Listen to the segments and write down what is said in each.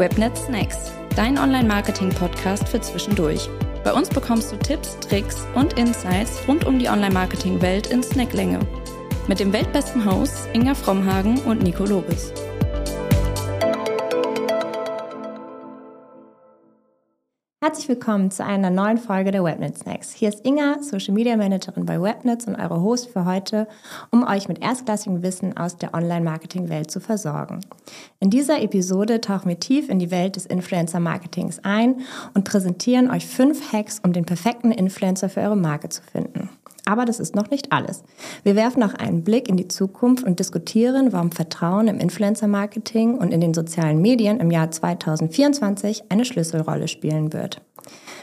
Webnet Snacks, dein Online-Marketing-Podcast für zwischendurch. Bei uns bekommst du Tipps, Tricks und Insights rund um die Online-Marketing-Welt in Snacklänge. Mit dem weltbesten Hosts Inga Frommhagen und Nico Lobes. Herzlich willkommen zu einer neuen Folge der Webnet Snacks. Hier ist Inga, Social Media Managerin bei Webnets und eure Host für heute, um euch mit erstklassigem Wissen aus der Online-Marketing-Welt zu versorgen. In dieser Episode tauchen wir tief in die Welt des Influencer-Marketings ein und präsentieren euch fünf Hacks, um den perfekten Influencer für eure Marke zu finden. Aber das ist noch nicht alles. Wir werfen auch einen Blick in die Zukunft und diskutieren, warum Vertrauen im Influencer-Marketing und in den sozialen Medien im Jahr 2024 eine Schlüsselrolle spielen wird.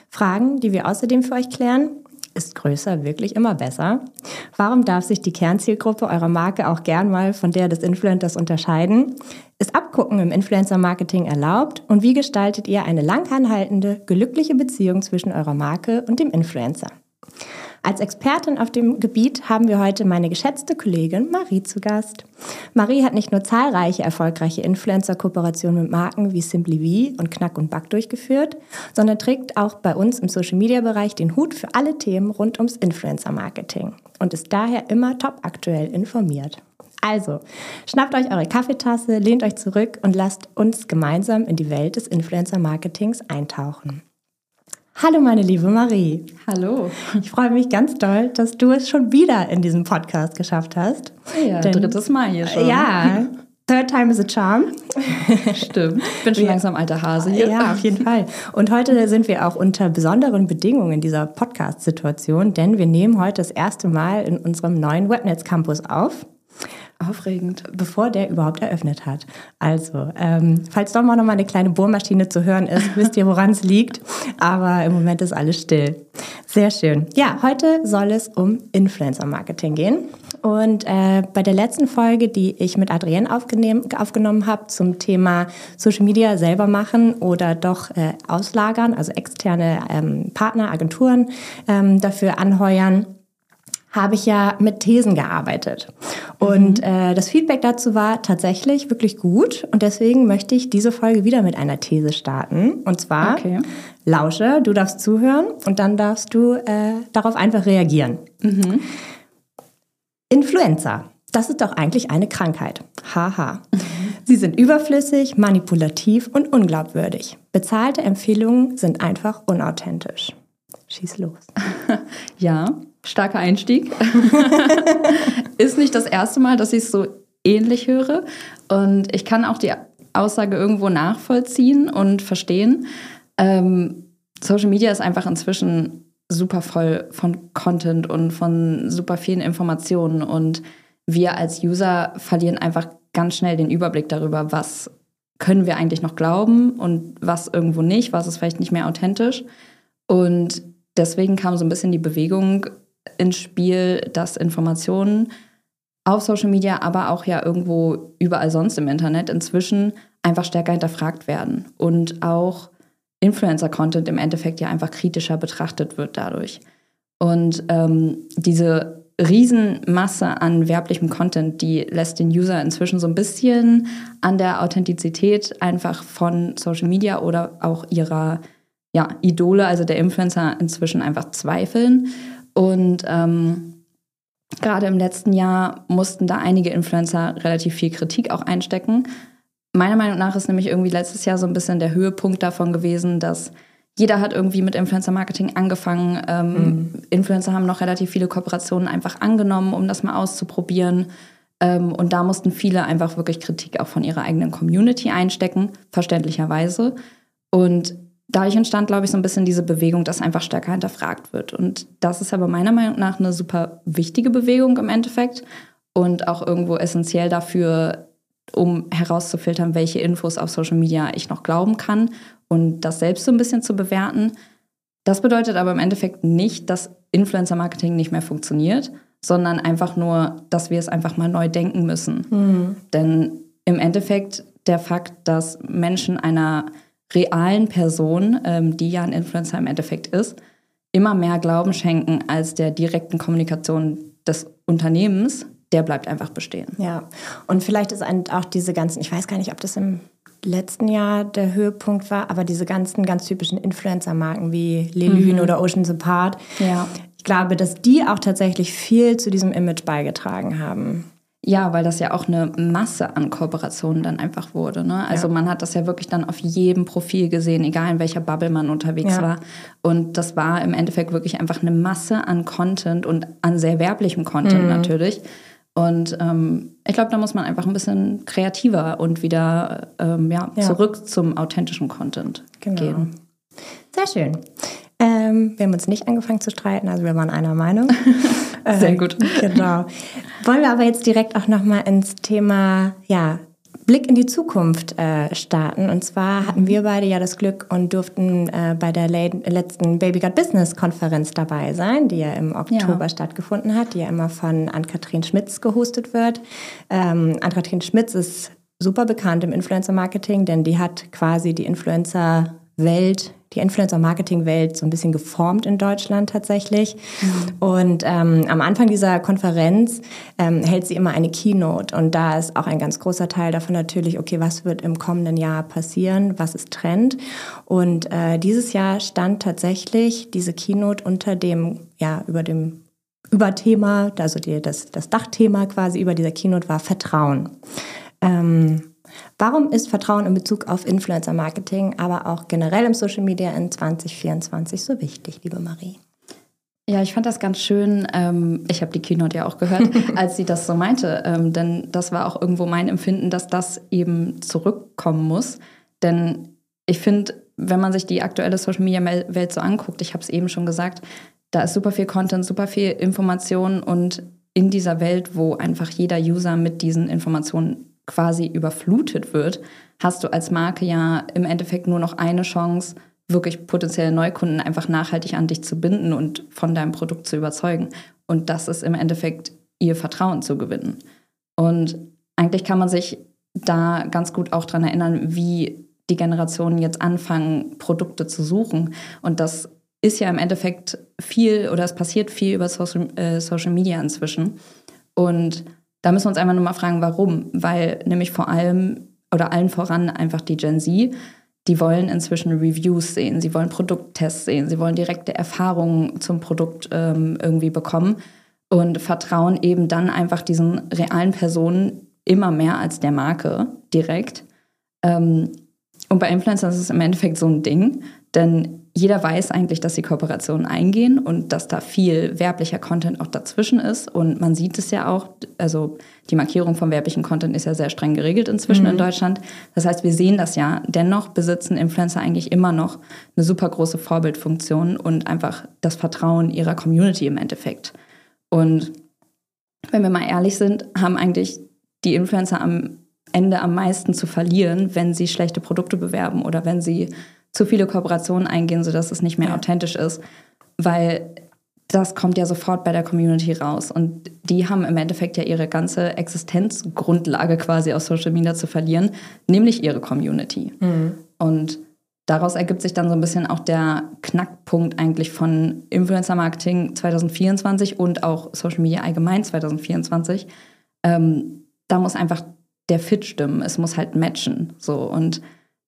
Fragen, die wir außerdem für euch klären. Ist größer wirklich immer besser? Warum darf sich die Kernzielgruppe eurer Marke auch gern mal von der des Influencers unterscheiden? Ist Abgucken im Influencer-Marketing erlaubt? Und wie gestaltet ihr eine langanhaltende, glückliche Beziehung zwischen eurer Marke und dem Influencer? Als Expertin auf dem Gebiet haben wir heute meine geschätzte Kollegin Marie zu Gast. Marie hat nicht nur zahlreiche erfolgreiche Influencer-Kooperationen mit Marken wie Simply V und Knack und Back durchgeführt, sondern trägt auch bei uns im Social-Media-Bereich den Hut für alle Themen rund ums Influencer-Marketing und ist daher immer top aktuell informiert. Also, schnappt euch eure Kaffeetasse, lehnt euch zurück und lasst uns gemeinsam in die Welt des Influencer-Marketings eintauchen. Hallo meine liebe Marie. Hallo. Ich freue mich ganz doll, dass du es schon wieder in diesem Podcast geschafft hast. Ja, Denn, drittes Mal hier schon. Ja, Third time is a charm. Stimmt. Ich bin schon ja. langsam alter Hase hier. Ja, auf jeden Fall. Und heute sind wir auch unter besonderen Bedingungen in dieser Podcast-Situation, denn wir nehmen heute das erste Mal in unserem neuen Webnetz Campus auf. Aufregend. Bevor der überhaupt eröffnet hat. Also, ähm, falls doch mal noch mal eine kleine Bohrmaschine zu hören ist, wisst ihr, woran es liegt. Aber im Moment ist alles still. Sehr schön. Ja, heute soll es um Influencer-Marketing gehen. Und äh, bei der letzten Folge, die ich mit Adrienne aufgenommen habe zum Thema Social Media selber machen oder doch äh, auslagern, also externe ähm, Partner, Agenturen ähm, dafür anheuern, habe ich ja mit Thesen gearbeitet. Und mhm. äh, das Feedback dazu war tatsächlich wirklich gut. Und deswegen möchte ich diese Folge wieder mit einer These starten. Und zwar, okay. lausche, du darfst zuhören und dann darfst du äh, darauf einfach reagieren. Mhm. Influenza. Das ist doch eigentlich eine Krankheit. Haha. Mhm. Sie sind überflüssig, manipulativ und unglaubwürdig. Bezahlte Empfehlungen sind einfach unauthentisch. Schieß los. ja, starker Einstieg. ist nicht das erste Mal, dass ich es so ähnlich höre. Und ich kann auch die Aussage irgendwo nachvollziehen und verstehen. Ähm, Social Media ist einfach inzwischen super voll von Content und von super vielen Informationen. Und wir als User verlieren einfach ganz schnell den Überblick darüber, was können wir eigentlich noch glauben und was irgendwo nicht, was ist vielleicht nicht mehr authentisch. Und deswegen kam so ein bisschen die Bewegung ins Spiel, dass Informationen auf Social Media, aber auch ja irgendwo überall sonst im Internet inzwischen einfach stärker hinterfragt werden und auch Influencer-Content im Endeffekt ja einfach kritischer betrachtet wird dadurch. Und ähm, diese Riesenmasse an werblichem Content, die lässt den User inzwischen so ein bisschen an der Authentizität einfach von Social Media oder auch ihrer ja, Idole, also der Influencer, inzwischen einfach zweifeln. Und ähm, gerade im letzten Jahr mussten da einige Influencer relativ viel Kritik auch einstecken. Meiner Meinung nach ist nämlich irgendwie letztes Jahr so ein bisschen der Höhepunkt davon gewesen, dass jeder hat irgendwie mit Influencer-Marketing angefangen. Ähm, mhm. Influencer haben noch relativ viele Kooperationen einfach angenommen, um das mal auszuprobieren. Ähm, und da mussten viele einfach wirklich Kritik auch von ihrer eigenen Community einstecken, verständlicherweise. Und dadurch entstand, glaube ich, so ein bisschen diese Bewegung, dass einfach stärker hinterfragt wird. Und das ist aber meiner Meinung nach eine super wichtige Bewegung im Endeffekt und auch irgendwo essentiell dafür, um herauszufiltern, welche Infos auf Social Media ich noch glauben kann und das selbst so ein bisschen zu bewerten. Das bedeutet aber im Endeffekt nicht, dass Influencer-Marketing nicht mehr funktioniert, sondern einfach nur, dass wir es einfach mal neu denken müssen. Mhm. Denn im Endeffekt der Fakt, dass Menschen einer realen Person, ähm, die ja ein Influencer im Endeffekt ist, immer mehr Glauben schenken als der direkten Kommunikation des Unternehmens, der bleibt einfach bestehen. Ja, und vielleicht ist auch diese ganzen, ich weiß gar nicht, ob das im letzten Jahr der Höhepunkt war, aber diese ganzen ganz typischen Influencer-Marken wie Lelyn mhm. oder Ocean's Apart, ja. ich glaube, dass die auch tatsächlich viel zu diesem Image beigetragen haben. Ja, weil das ja auch eine Masse an Kooperationen dann einfach wurde. Ne? Also ja. man hat das ja wirklich dann auf jedem Profil gesehen, egal in welcher Bubble man unterwegs ja. war. Und das war im Endeffekt wirklich einfach eine Masse an Content und an sehr werblichem Content mhm. natürlich. Und ähm, ich glaube, da muss man einfach ein bisschen kreativer und wieder ähm, ja, ja, zurück zum authentischen Content genau. gehen. Sehr schön. Ähm, wir haben uns nicht angefangen zu streiten, also wir waren einer Meinung. Sehr gut. genau. Wollen wir aber jetzt direkt auch nochmal ins Thema ja, Blick in die Zukunft äh, starten. Und zwar hatten wir beide ja das Glück und durften äh, bei der letzten Baby Got Business Konferenz dabei sein, die ja im Oktober ja. stattgefunden hat, die ja immer von Ann-Kathrin Schmitz gehostet wird. Ähm, Ann-Kathrin Schmitz ist super bekannt im Influencer-Marketing, denn die hat quasi die Influencer-Welt die Influencer-Marketing-Welt so ein bisschen geformt in Deutschland tatsächlich. Mhm. Und ähm, am Anfang dieser Konferenz ähm, hält sie immer eine Keynote. Und da ist auch ein ganz großer Teil davon natürlich, okay, was wird im kommenden Jahr passieren? Was ist Trend? Und äh, dieses Jahr stand tatsächlich diese Keynote unter dem, ja, über dem Überthema, also die, das, das Dachthema quasi über dieser Keynote war Vertrauen. Ähm, Warum ist Vertrauen in Bezug auf Influencer-Marketing, aber auch generell im Social Media in 2024 so wichtig, liebe Marie? Ja, ich fand das ganz schön. Ähm, ich habe die Keynote ja auch gehört, als sie das so meinte. Ähm, denn das war auch irgendwo mein Empfinden, dass das eben zurückkommen muss. Denn ich finde, wenn man sich die aktuelle Social Media Welt so anguckt, ich habe es eben schon gesagt, da ist super viel Content, super viel Information und in dieser Welt, wo einfach jeder User mit diesen Informationen quasi überflutet wird, hast du als Marke ja im Endeffekt nur noch eine Chance, wirklich potenzielle Neukunden einfach nachhaltig an dich zu binden und von deinem Produkt zu überzeugen. Und das ist im Endeffekt ihr Vertrauen zu gewinnen. Und eigentlich kann man sich da ganz gut auch daran erinnern, wie die Generationen jetzt anfangen, Produkte zu suchen. Und das ist ja im Endeffekt viel oder es passiert viel über Social, äh, Social Media inzwischen. Und da müssen wir uns einfach nur mal fragen, warum. Weil nämlich vor allem oder allen voran einfach die Gen Z, die wollen inzwischen Reviews sehen, sie wollen Produkttests sehen, sie wollen direkte Erfahrungen zum Produkt ähm, irgendwie bekommen und vertrauen eben dann einfach diesen realen Personen immer mehr als der Marke direkt. Ähm, und bei Influencern ist es im Endeffekt so ein Ding, denn jeder weiß eigentlich, dass sie Kooperationen eingehen und dass da viel werblicher Content auch dazwischen ist. Und man sieht es ja auch, also die Markierung von werblichen Content ist ja sehr streng geregelt inzwischen mhm. in Deutschland. Das heißt, wir sehen das ja. Dennoch besitzen Influencer eigentlich immer noch eine super große Vorbildfunktion und einfach das Vertrauen ihrer Community im Endeffekt. Und wenn wir mal ehrlich sind, haben eigentlich die Influencer am Ende am meisten zu verlieren, wenn sie schlechte Produkte bewerben oder wenn sie zu viele Kooperationen eingehen, sodass es nicht mehr ja. authentisch ist. Weil das kommt ja sofort bei der Community raus. Und die haben im Endeffekt ja ihre ganze Existenzgrundlage quasi aus Social Media zu verlieren, nämlich ihre Community. Mhm. Und daraus ergibt sich dann so ein bisschen auch der Knackpunkt eigentlich von Influencer Marketing 2024 und auch Social Media allgemein 2024. Ähm, da muss einfach der Fit stimmen. Es muss halt matchen. So. Und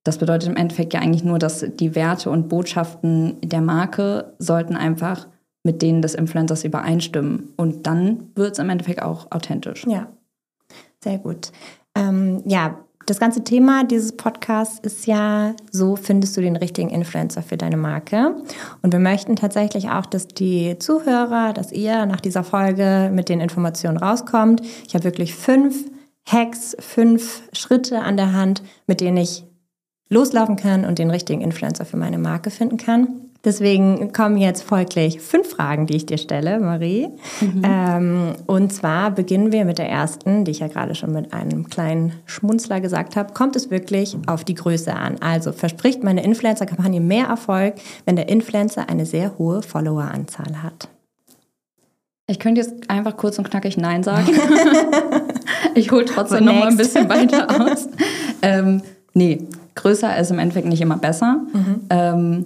das bedeutet im Endeffekt ja eigentlich nur, dass die Werte und Botschaften der Marke sollten einfach mit denen des Influencers übereinstimmen. Und dann wird es im Endeffekt auch authentisch. Ja, sehr gut. Ähm, ja, das ganze Thema dieses Podcasts ist ja, so findest du den richtigen Influencer für deine Marke. Und wir möchten tatsächlich auch, dass die Zuhörer, dass ihr nach dieser Folge mit den Informationen rauskommt. Ich habe wirklich fünf Hacks, fünf Schritte an der Hand, mit denen ich loslaufen kann und den richtigen Influencer für meine Marke finden kann. Deswegen kommen jetzt folglich fünf Fragen, die ich dir stelle, Marie. Mhm. Ähm, und zwar beginnen wir mit der ersten, die ich ja gerade schon mit einem kleinen Schmunzler gesagt habe. Kommt es wirklich auf die Größe an? Also verspricht meine Influencer-Kampagne mehr Erfolg, wenn der Influencer eine sehr hohe Followeranzahl hat? Ich könnte jetzt einfach kurz und knackig Nein sagen. ich hole trotzdem noch mal ein bisschen weiter aus. Ähm, nee, größer ist im Endeffekt nicht immer besser. Mhm. Ähm,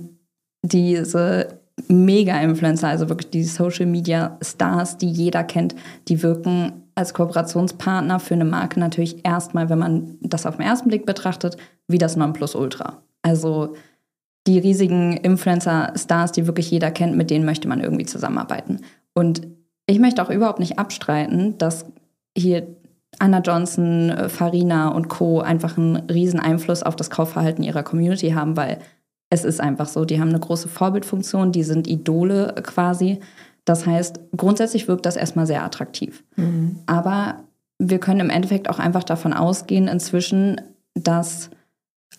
diese Mega-Influencer, also wirklich die Social-Media-Stars, die jeder kennt, die wirken als Kooperationspartner für eine Marke natürlich erstmal, wenn man das auf den ersten Blick betrachtet, wie das Nonplusultra. Also die riesigen Influencer-Stars, die wirklich jeder kennt, mit denen möchte man irgendwie zusammenarbeiten. Und ich möchte auch überhaupt nicht abstreiten, dass hier Anna Johnson, äh, Farina und Co. einfach einen riesen Einfluss auf das Kaufverhalten ihrer Community haben, weil es ist einfach so, die haben eine große Vorbildfunktion, die sind Idole quasi. Das heißt, grundsätzlich wirkt das erstmal sehr attraktiv. Mhm. Aber wir können im Endeffekt auch einfach davon ausgehen inzwischen, dass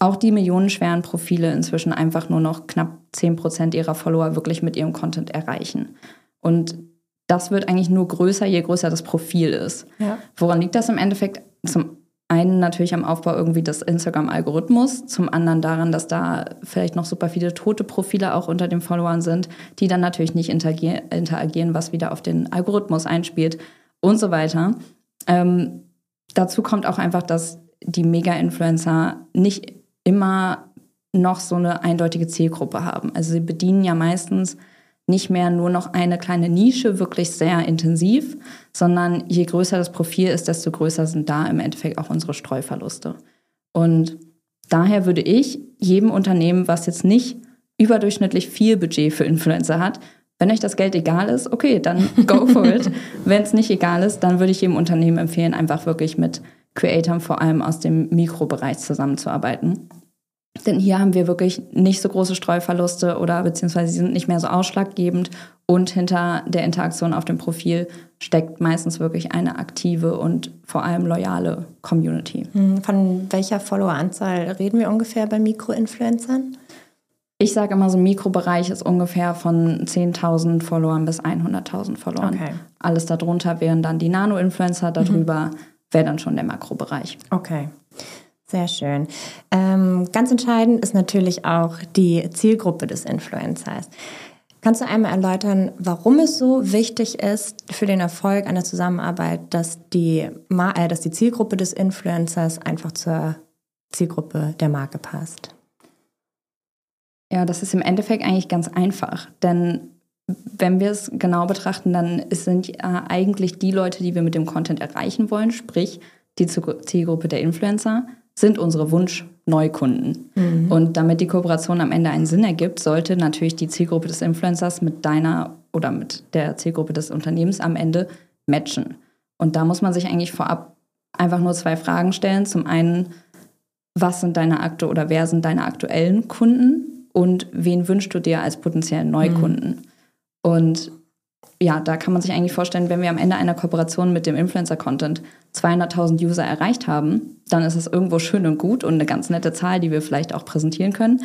auch die millionenschweren Profile inzwischen einfach nur noch knapp 10% ihrer Follower wirklich mit ihrem Content erreichen. Und das wird eigentlich nur größer, je größer das Profil ist. Ja. Woran liegt das im Endeffekt? Zum einen natürlich am Aufbau irgendwie des Instagram-Algorithmus, zum anderen daran, dass da vielleicht noch super viele tote Profile auch unter den Followern sind, die dann natürlich nicht interagieren, was wieder auf den Algorithmus einspielt und so weiter. Ähm, dazu kommt auch einfach, dass die Mega-Influencer nicht immer noch so eine eindeutige Zielgruppe haben. Also sie bedienen ja meistens nicht mehr nur noch eine kleine Nische wirklich sehr intensiv, sondern je größer das Profil ist, desto größer sind da im Endeffekt auch unsere Streuverluste. Und daher würde ich jedem Unternehmen, was jetzt nicht überdurchschnittlich viel Budget für Influencer hat, wenn euch das Geld egal ist, okay, dann go for it. wenn es nicht egal ist, dann würde ich jedem Unternehmen empfehlen, einfach wirklich mit Creatoren vor allem aus dem Mikrobereich zusammenzuarbeiten. Denn hier haben wir wirklich nicht so große Streuverluste oder beziehungsweise sie sind nicht mehr so ausschlaggebend. Und hinter der Interaktion auf dem Profil steckt meistens wirklich eine aktive und vor allem loyale Community. Hm, von welcher Followeranzahl reden wir ungefähr bei Mikroinfluencern? Ich sage immer, so ein Mikrobereich ist ungefähr von 10.000 Followern bis 100.000 Followern. Okay. Alles darunter wären dann die Nano-Influencer, darüber mhm. wäre dann schon der Makrobereich. Okay. Sehr schön. Ähm, ganz entscheidend ist natürlich auch die Zielgruppe des Influencers. Kannst du einmal erläutern, warum es so wichtig ist für den Erfolg einer Zusammenarbeit, dass die, äh, dass die Zielgruppe des Influencers einfach zur Zielgruppe der Marke passt? Ja, das ist im Endeffekt eigentlich ganz einfach. Denn wenn wir es genau betrachten, dann sind äh, eigentlich die Leute, die wir mit dem Content erreichen wollen, sprich die Zielgruppe der Influencer, sind unsere Wunsch-Neukunden. Mhm. Und damit die Kooperation am Ende einen Sinn ergibt, sollte natürlich die Zielgruppe des Influencers mit deiner oder mit der Zielgruppe des Unternehmens am Ende matchen. Und da muss man sich eigentlich vorab einfach nur zwei Fragen stellen. Zum einen, was sind deine aktu oder wer sind deine aktuellen Kunden und wen wünschst du dir als potenziellen Neukunden? Mhm. Und ja, da kann man sich eigentlich vorstellen, wenn wir am Ende einer Kooperation mit dem Influencer-Content 200.000 User erreicht haben, dann ist es irgendwo schön und gut und eine ganz nette Zahl, die wir vielleicht auch präsentieren können.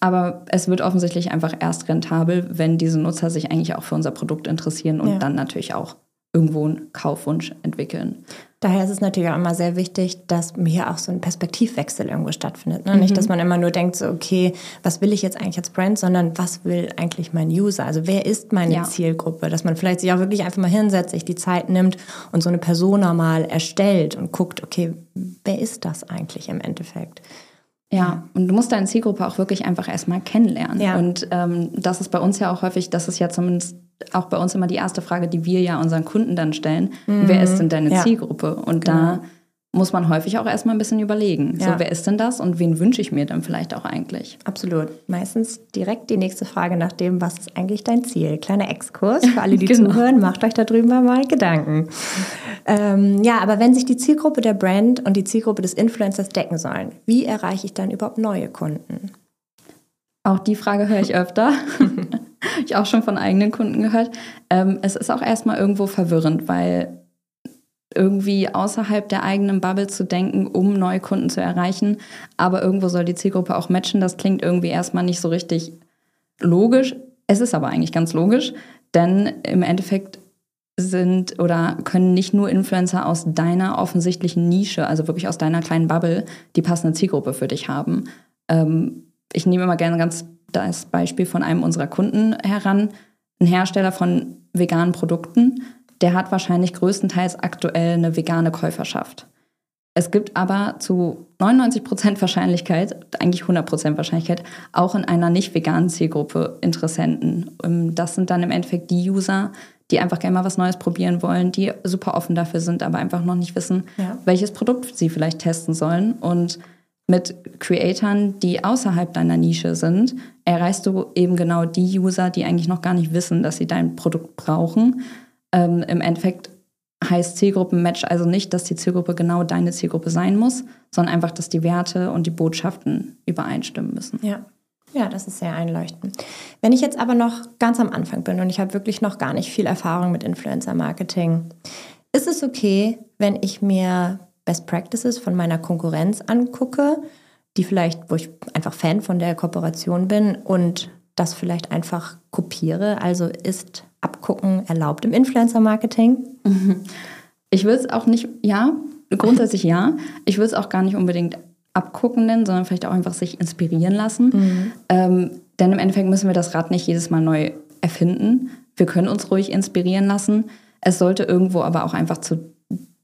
Aber es wird offensichtlich einfach erst rentabel, wenn diese Nutzer sich eigentlich auch für unser Produkt interessieren und ja. dann natürlich auch irgendwo einen Kaufwunsch entwickeln. Daher ist es natürlich auch immer sehr wichtig, dass hier auch so ein Perspektivwechsel irgendwo stattfindet. Ne? Mhm. Nicht, dass man immer nur denkt, so, okay, was will ich jetzt eigentlich als Brand, sondern was will eigentlich mein User? Also wer ist meine ja. Zielgruppe? Dass man vielleicht sich auch wirklich einfach mal hinsetzt, sich die Zeit nimmt und so eine Persona mal erstellt und guckt, okay, wer ist das eigentlich im Endeffekt? Ja, und du musst deine Zielgruppe auch wirklich einfach erstmal kennenlernen. Ja. Und ähm, das ist bei uns ja auch häufig, das ist ja zumindest auch bei uns immer die erste Frage, die wir ja unseren Kunden dann stellen. Mhm. Wer ist denn deine ja. Zielgruppe? Und genau. da muss man häufig auch erstmal ein bisschen überlegen. Ja. So, wer ist denn das und wen wünsche ich mir dann vielleicht auch eigentlich? Absolut. Meistens direkt die nächste Frage nach dem, was ist eigentlich dein Ziel? Kleiner Exkurs für alle, die genau. zuhören, macht euch darüber mal Gedanken. Ähm, ja, aber wenn sich die Zielgruppe der Brand und die Zielgruppe des Influencers decken sollen, wie erreiche ich dann überhaupt neue Kunden? Auch die Frage höre ich öfter. auch schon von eigenen Kunden gehört. Ähm, es ist auch erstmal irgendwo verwirrend, weil irgendwie außerhalb der eigenen Bubble zu denken, um neue Kunden zu erreichen. Aber irgendwo soll die Zielgruppe auch matchen. Das klingt irgendwie erstmal nicht so richtig logisch. Es ist aber eigentlich ganz logisch, denn im Endeffekt sind oder können nicht nur Influencer aus deiner offensichtlichen Nische, also wirklich aus deiner kleinen Bubble, die passende Zielgruppe für dich haben. Ähm, ich nehme immer gerne ganz das Beispiel von einem unserer Kunden heran. Ein Hersteller von veganen Produkten der hat wahrscheinlich größtenteils aktuell eine vegane Käuferschaft. Es gibt aber zu 99% Wahrscheinlichkeit, eigentlich 100% Wahrscheinlichkeit, auch in einer nicht veganen Zielgruppe Interessenten. Ähm, das sind dann im Endeffekt die User, die einfach gerne mal was Neues probieren wollen, die super offen dafür sind, aber einfach noch nicht wissen, ja. welches Produkt sie vielleicht testen sollen. Und mit Creatoren, die außerhalb deiner Nische sind, erreichst du eben genau die User, die eigentlich noch gar nicht wissen, dass sie dein Produkt brauchen. Ähm, Im Endeffekt heißt Zielgruppenmatch also nicht, dass die Zielgruppe genau deine Zielgruppe sein muss, sondern einfach, dass die Werte und die Botschaften übereinstimmen müssen. Ja. Ja, das ist sehr einleuchtend. Wenn ich jetzt aber noch ganz am Anfang bin und ich habe wirklich noch gar nicht viel Erfahrung mit Influencer-Marketing, ist es okay, wenn ich mir Best Practices von meiner Konkurrenz angucke, die vielleicht, wo ich einfach Fan von der Kooperation bin und das vielleicht einfach kopiere? Also ist Abgucken erlaubt im Influencer-Marketing? Ich würde es auch nicht, ja, grundsätzlich ja. Ich würde es auch gar nicht unbedingt abgucken nennen, sondern vielleicht auch einfach sich inspirieren lassen. Mhm. Ähm, denn im Endeffekt müssen wir das Rad nicht jedes Mal neu erfinden. Wir können uns ruhig inspirieren lassen. Es sollte irgendwo aber auch einfach zu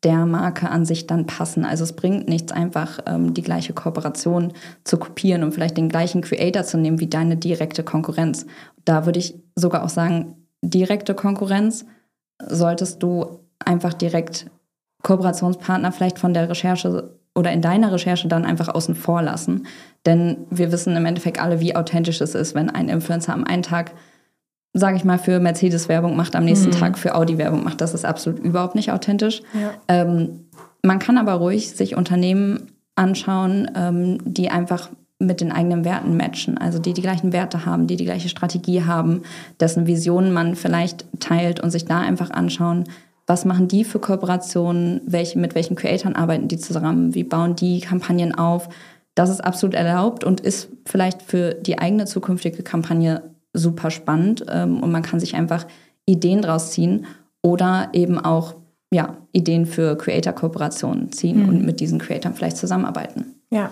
der Marke an sich dann passen. Also es bringt nichts, einfach ähm, die gleiche Kooperation zu kopieren und vielleicht den gleichen Creator zu nehmen wie deine direkte Konkurrenz. Da würde ich sogar auch sagen, direkte Konkurrenz solltest du einfach direkt Kooperationspartner vielleicht von der Recherche oder in deiner Recherche dann einfach außen vor lassen. Denn wir wissen im Endeffekt alle, wie authentisch es ist, wenn ein Influencer am einen Tag sage ich mal, für Mercedes-Werbung macht, am nächsten mhm. Tag für Audi-Werbung macht. Das ist absolut überhaupt nicht authentisch. Ja. Ähm, man kann aber ruhig sich Unternehmen anschauen, ähm, die einfach mit den eigenen Werten matchen, also die die gleichen Werte haben, die die gleiche Strategie haben, dessen Visionen man vielleicht teilt und sich da einfach anschauen, was machen die für Kooperationen, welche, mit welchen Creatoren arbeiten die zusammen, wie bauen die Kampagnen auf. Das ist absolut erlaubt und ist vielleicht für die eigene zukünftige Kampagne super spannend ähm, und man kann sich einfach Ideen draus ziehen oder eben auch ja, Ideen für Creator-Kooperationen ziehen mhm. und mit diesen Creatoren vielleicht zusammenarbeiten. Ja.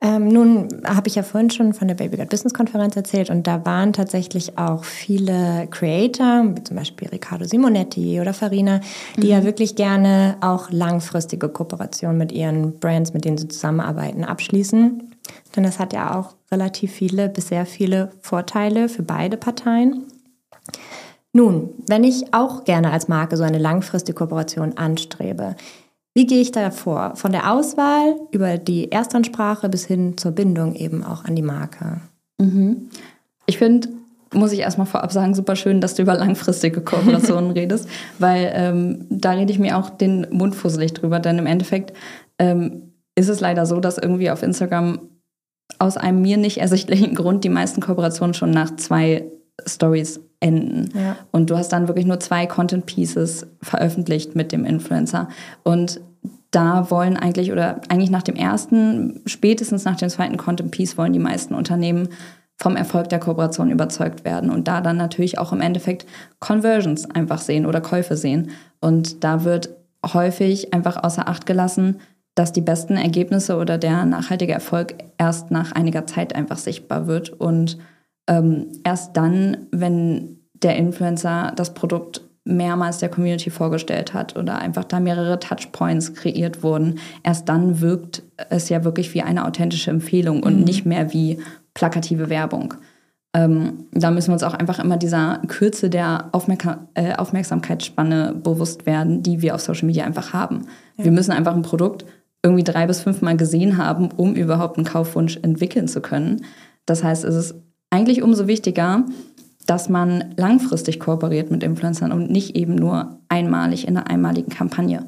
Ähm, nun habe ich ja vorhin schon von der Baby God Business Konferenz erzählt und da waren tatsächlich auch viele Creator, wie zum Beispiel Riccardo Simonetti oder Farina, die mhm. ja wirklich gerne auch langfristige Kooperationen mit ihren Brands, mit denen sie zusammenarbeiten, abschließen. Denn das hat ja auch relativ viele, bis sehr viele Vorteile für beide Parteien. Nun, wenn ich auch gerne als Marke so eine langfristige Kooperation anstrebe, wie gehe ich da vor? Von der Auswahl über die Erstansprache bis hin zur Bindung eben auch an die Marke. Mhm. Ich finde, muss ich erstmal vorab sagen, super schön, dass du über langfristige Kooperationen redest, weil ähm, da rede ich mir auch den Mund fusselig drüber, denn im Endeffekt ähm, ist es leider so, dass irgendwie auf Instagram aus einem mir nicht ersichtlichen Grund die meisten Kooperationen schon nach zwei Stories enden. Ja. Und du hast dann wirklich nur zwei Content Pieces veröffentlicht mit dem Influencer. Und da wollen eigentlich, oder eigentlich nach dem ersten, spätestens nach dem zweiten Content Piece wollen die meisten Unternehmen vom Erfolg der Kooperation überzeugt werden und da dann natürlich auch im Endeffekt Conversions einfach sehen oder Käufe sehen. Und da wird häufig einfach außer Acht gelassen, dass die besten Ergebnisse oder der nachhaltige Erfolg erst nach einiger Zeit einfach sichtbar wird und ähm, erst dann, wenn der Influencer das Produkt mehrmals der Community vorgestellt hat oder einfach da mehrere Touchpoints kreiert wurden, erst dann wirkt es ja wirklich wie eine authentische Empfehlung und mhm. nicht mehr wie plakative Werbung. Ähm, da müssen wir uns auch einfach immer dieser Kürze der Aufmerka äh, Aufmerksamkeitsspanne bewusst werden, die wir auf Social Media einfach haben. Ja. Wir müssen einfach ein Produkt irgendwie drei bis fünfmal gesehen haben, um überhaupt einen Kaufwunsch entwickeln zu können. Das heißt, es ist eigentlich umso wichtiger, dass man langfristig kooperiert mit Influencern und nicht eben nur einmalig in einer einmaligen Kampagne.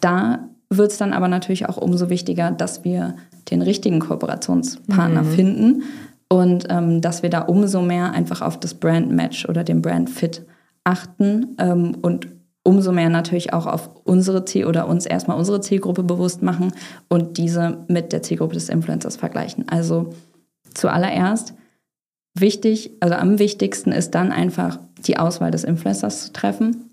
Da wird es dann aber natürlich auch umso wichtiger, dass wir den richtigen Kooperationspartner mhm. finden und ähm, dass wir da umso mehr einfach auf das Brand Match oder den Brand Fit achten ähm, und umso mehr natürlich auch auf unsere Ziel oder uns erstmal unsere Zielgruppe bewusst machen und diese mit der Zielgruppe des Influencers vergleichen. Also zuallererst wichtig, also am wichtigsten ist dann einfach die Auswahl des Influencers zu treffen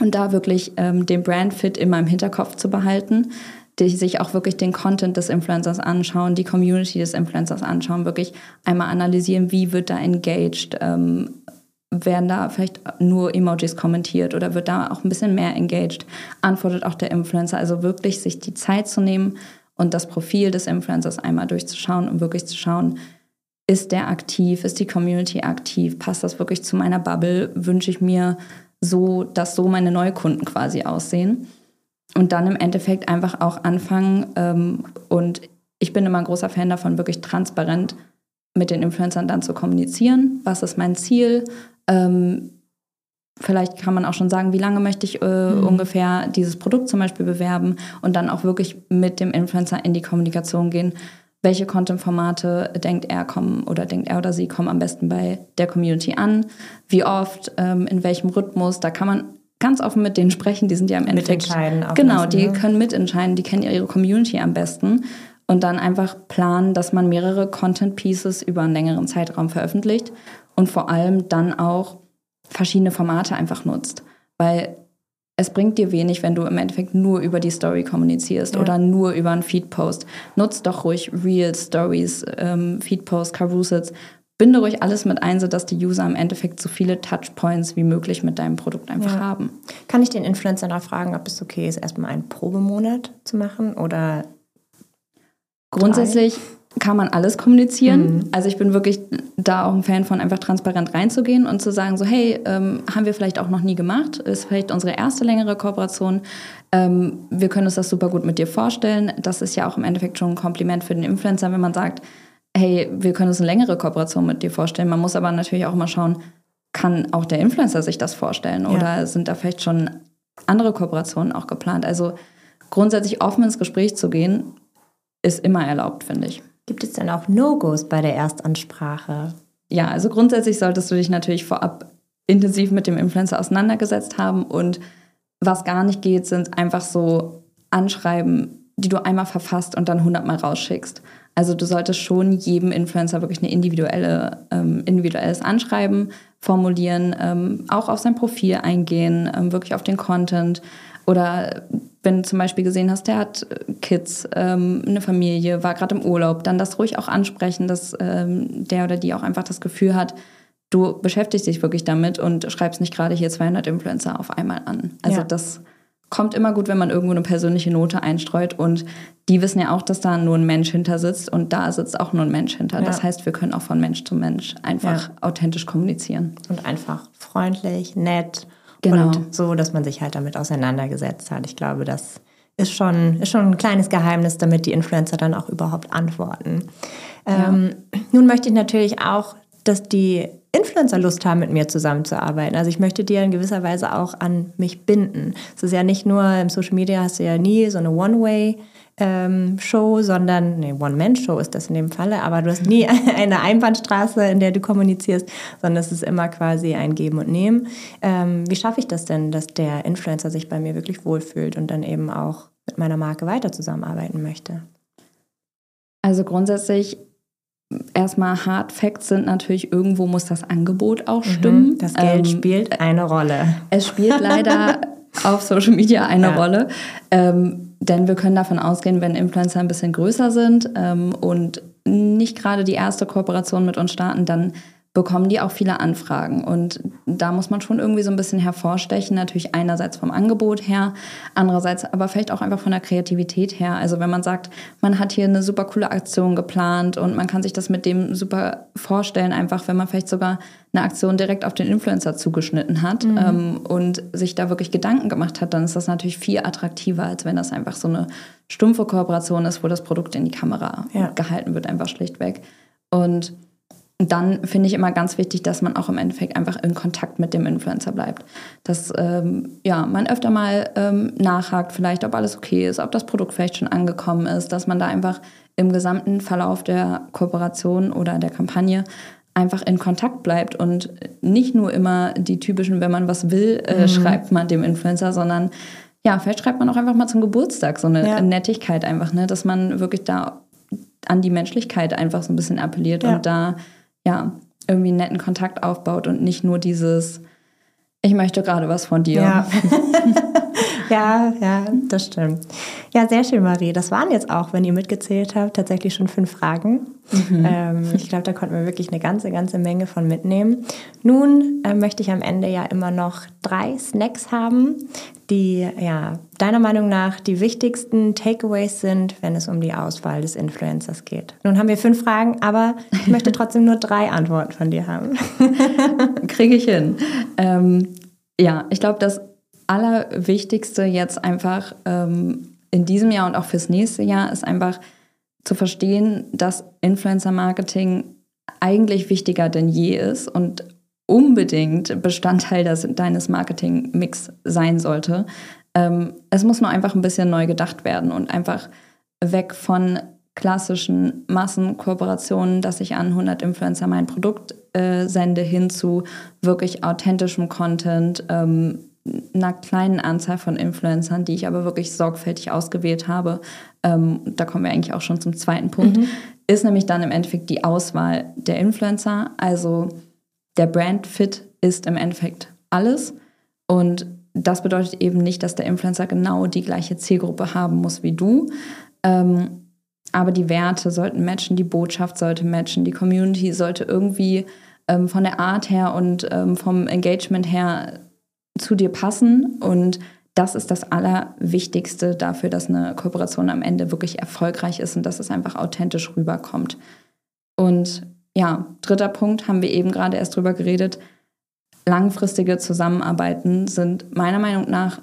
und da wirklich ähm, den Brand-Fit immer im Hinterkopf zu behalten, die sich auch wirklich den Content des Influencers anschauen, die Community des Influencers anschauen, wirklich einmal analysieren, wie wird da engaged, ähm, werden da vielleicht nur Emojis kommentiert oder wird da auch ein bisschen mehr engaged? Antwortet auch der Influencer? Also wirklich sich die Zeit zu nehmen und das Profil des Influencers einmal durchzuschauen und wirklich zu schauen, ist der aktiv, ist die Community aktiv, passt das wirklich zu meiner Bubble, wünsche ich mir so, dass so meine Neukunden quasi aussehen. Und dann im Endeffekt einfach auch anfangen. Ähm, und ich bin immer ein großer Fan davon, wirklich transparent mit den Influencern dann zu kommunizieren. Was ist mein Ziel? Ähm, vielleicht kann man auch schon sagen, wie lange möchte ich äh, mhm. ungefähr dieses Produkt zum Beispiel bewerben und dann auch wirklich mit dem Influencer in die Kommunikation gehen. Welche Content-Formate denkt er kommen oder denkt er oder sie kommen am besten bei der Community an? Wie oft? Ähm, in welchem Rhythmus? Da kann man ganz offen mit denen sprechen. Die sind ja im Endeffekt mitentscheiden. Genau, die ne? können mitentscheiden. Die kennen ihre Community am besten und dann einfach planen, dass man mehrere Content Pieces über einen längeren Zeitraum veröffentlicht und vor allem dann auch verschiedene Formate einfach nutzt. Weil es bringt dir wenig, wenn du im Endeffekt nur über die Story kommunizierst ja. oder nur über einen Feedpost. Nutzt doch ruhig Real Stories, ähm, Feedposts, Carousels. Binde ruhig alles mit ein, sodass die User im Endeffekt so viele Touchpoints wie möglich mit deinem Produkt einfach ja. haben. Kann ich den Influencer noch fragen, ob es okay ist, erstmal einen Probemonat zu machen oder Grundsätzlich kann man alles kommunizieren. Mhm. Also ich bin wirklich da auch ein Fan von, einfach transparent reinzugehen und zu sagen, so hey, ähm, haben wir vielleicht auch noch nie gemacht, ist vielleicht unsere erste längere Kooperation. Ähm, wir können uns das super gut mit dir vorstellen. Das ist ja auch im Endeffekt schon ein Kompliment für den Influencer, wenn man sagt, hey, wir können uns eine längere Kooperation mit dir vorstellen. Man muss aber natürlich auch mal schauen, kann auch der Influencer sich das vorstellen ja. oder sind da vielleicht schon andere Kooperationen auch geplant? Also grundsätzlich offen ins Gespräch zu gehen, ist immer erlaubt, finde ich. Gibt es denn auch No-Gos bei der Erstansprache? Ja, also grundsätzlich solltest du dich natürlich vorab intensiv mit dem Influencer auseinandergesetzt haben und was gar nicht geht, sind einfach so Anschreiben, die du einmal verfasst und dann hundertmal rausschickst. Also du solltest schon jedem Influencer wirklich eine individuelle, ähm, individuelles Anschreiben formulieren, ähm, auch auf sein Profil eingehen, ähm, wirklich auf den Content oder wenn du zum Beispiel gesehen hast, der hat äh, Kids, ähm, eine Familie, war gerade im Urlaub, dann das ruhig auch ansprechen, dass ähm, der oder die auch einfach das Gefühl hat, du beschäftigst dich wirklich damit und schreibst nicht gerade hier 200 Influencer auf einmal an. Also ja. das kommt immer gut, wenn man irgendwo eine persönliche Note einstreut und die wissen ja auch, dass da nur ein Mensch hinter sitzt und da sitzt auch nur ein Mensch hinter. Ja. Das heißt, wir können auch von Mensch zu Mensch einfach ja. authentisch kommunizieren. Und einfach freundlich, nett Genau. Und so, dass man sich halt damit auseinandergesetzt hat. Ich glaube, das ist schon, ist schon ein kleines Geheimnis, damit die Influencer dann auch überhaupt antworten. Ja. Ähm, nun möchte ich natürlich auch, dass die Influencer Lust haben, mit mir zusammenzuarbeiten. Also ich möchte die in gewisser Weise auch an mich binden. Es ist ja nicht nur im Social Media hast du ja nie so eine One-Way- ähm, Show, sondern, nee, One-Man-Show ist das in dem Falle, aber du hast nie eine Einbahnstraße, in der du kommunizierst, sondern es ist immer quasi ein Geben und Nehmen. Ähm, wie schaffe ich das denn, dass der Influencer sich bei mir wirklich wohlfühlt und dann eben auch mit meiner Marke weiter zusammenarbeiten möchte? Also grundsätzlich erstmal Hard Facts sind natürlich, irgendwo muss das Angebot auch mhm, stimmen. Das Geld ähm, spielt eine Rolle. Es spielt leider auf Social Media eine ja. Rolle. Ähm, denn wir können davon ausgehen, wenn Influencer ein bisschen größer sind ähm, und nicht gerade die erste Kooperation mit uns starten, dann bekommen die auch viele Anfragen. Und da muss man schon irgendwie so ein bisschen hervorstechen. Natürlich einerseits vom Angebot her, andererseits aber vielleicht auch einfach von der Kreativität her. Also wenn man sagt, man hat hier eine super coole Aktion geplant und man kann sich das mit dem super vorstellen, einfach wenn man vielleicht sogar eine Aktion direkt auf den Influencer zugeschnitten hat mhm. ähm, und sich da wirklich Gedanken gemacht hat, dann ist das natürlich viel attraktiver, als wenn das einfach so eine stumpfe Kooperation ist, wo das Produkt in die Kamera ja. gehalten wird, einfach schlichtweg. Und dann finde ich immer ganz wichtig, dass man auch im Endeffekt einfach in Kontakt mit dem Influencer bleibt. Dass ähm, ja, man öfter mal ähm, nachhakt, vielleicht, ob alles okay ist, ob das Produkt vielleicht schon angekommen ist, dass man da einfach im gesamten Verlauf der Kooperation oder der Kampagne einfach in Kontakt bleibt und nicht nur immer die typischen, wenn man was will, äh, mhm. schreibt man dem Influencer, sondern ja, vielleicht schreibt man auch einfach mal zum Geburtstag so eine ja. Nettigkeit einfach, ne, dass man wirklich da an die Menschlichkeit einfach so ein bisschen appelliert ja. und da ja, irgendwie einen netten Kontakt aufbaut und nicht nur dieses, ich möchte gerade was von dir. Ja. ja, ja, das stimmt. Ja, sehr schön, Marie. Das waren jetzt auch, wenn ihr mitgezählt habt, tatsächlich schon fünf Fragen. Mhm. Ähm, ich glaube, da konnten wir wirklich eine ganze, ganze Menge von mitnehmen. Nun äh, möchte ich am Ende ja immer noch drei Snacks haben, die ja deiner Meinung nach die wichtigsten Takeaways sind, wenn es um die Auswahl des Influencers geht. Nun haben wir fünf Fragen, aber ich möchte trotzdem nur drei Antworten von dir haben. Kriege ich hin. Ähm, Ja, ich glaube, das Allerwichtigste jetzt einfach ähm, in diesem Jahr und auch fürs nächste Jahr ist einfach zu verstehen, dass Influencer-Marketing eigentlich wichtiger denn je ist und unbedingt Bestandteil des, deines Marketing-Mix sein sollte. Ähm, es muss nur einfach ein bisschen neu gedacht werden und einfach weg von klassischen Massenkooperationen, dass ich an 100 Influencer mein Produkt äh, sende, hin zu wirklich authentischem Content, ähm, einer kleinen Anzahl von Influencern, die ich aber wirklich sorgfältig ausgewählt habe. Ähm, da kommen wir eigentlich auch schon zum zweiten Punkt, mhm. ist nämlich dann im Endeffekt die Auswahl der Influencer. Also der Brand Fit ist im Endeffekt alles und das bedeutet eben nicht, dass der Influencer genau die gleiche Zielgruppe haben muss wie du. Ähm, aber die Werte sollten matchen, die Botschaft sollte matchen, die Community sollte irgendwie ähm, von der Art her und ähm, vom Engagement her zu dir passen. Und das ist das Allerwichtigste dafür, dass eine Kooperation am Ende wirklich erfolgreich ist und dass es einfach authentisch rüberkommt. Und ja, dritter Punkt haben wir eben gerade erst drüber geredet. Langfristige Zusammenarbeiten sind meiner Meinung nach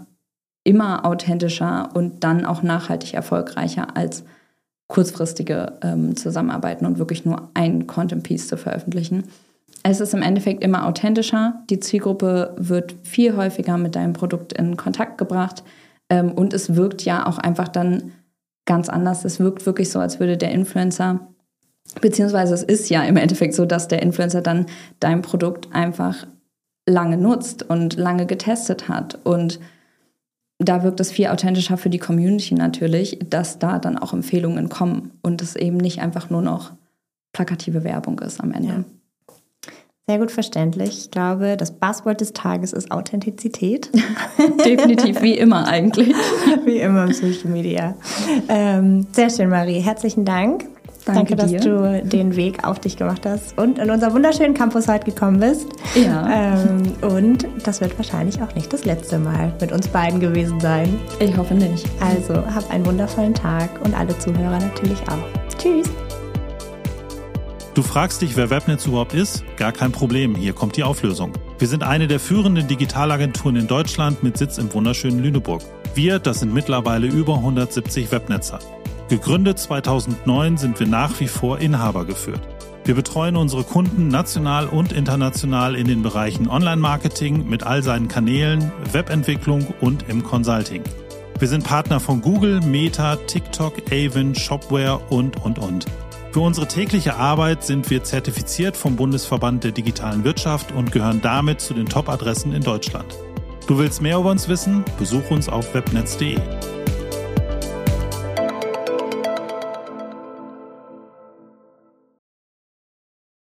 immer authentischer und dann auch nachhaltig erfolgreicher als kurzfristige ähm, Zusammenarbeiten und wirklich nur ein Content Piece zu veröffentlichen. Es ist im Endeffekt immer authentischer. Die Zielgruppe wird viel häufiger mit deinem Produkt in Kontakt gebracht ähm, und es wirkt ja auch einfach dann ganz anders. Es wirkt wirklich so, als würde der Influencer, beziehungsweise es ist ja im Endeffekt so, dass der Influencer dann dein Produkt einfach lange nutzt und lange getestet hat und da wirkt es viel authentischer für die Community natürlich, dass da dann auch Empfehlungen kommen und es eben nicht einfach nur noch plakative Werbung ist am Ende. Ja. Sehr gut verständlich. Ich glaube, das Buzzword des Tages ist Authentizität. Definitiv, wie immer eigentlich. wie immer im Social Media. Ähm, sehr schön, Marie. Herzlichen Dank. Danke, Danke dass du den Weg auf dich gemacht hast und in unser wunderschönen Campus heute gekommen bist. Ja. Ähm, und das wird wahrscheinlich auch nicht das letzte Mal mit uns beiden gewesen sein. Ich hoffe nicht. Also hab einen wundervollen Tag und alle Zuhörer natürlich auch. Tschüss. Du fragst dich, wer Webnetz überhaupt ist? Gar kein Problem, hier kommt die Auflösung. Wir sind eine der führenden Digitalagenturen in Deutschland mit Sitz im wunderschönen Lüneburg. Wir, das sind mittlerweile über 170 Webnetzer. Gegründet 2009 sind wir nach wie vor Inhaber geführt. Wir betreuen unsere Kunden national und international in den Bereichen Online-Marketing mit all seinen Kanälen, Webentwicklung und im Consulting. Wir sind Partner von Google, Meta, TikTok, Avon, Shopware und, und, und. Für unsere tägliche Arbeit sind wir zertifiziert vom Bundesverband der digitalen Wirtschaft und gehören damit zu den Top-Adressen in Deutschland. Du willst mehr über uns wissen? Besuch uns auf webnetz.de.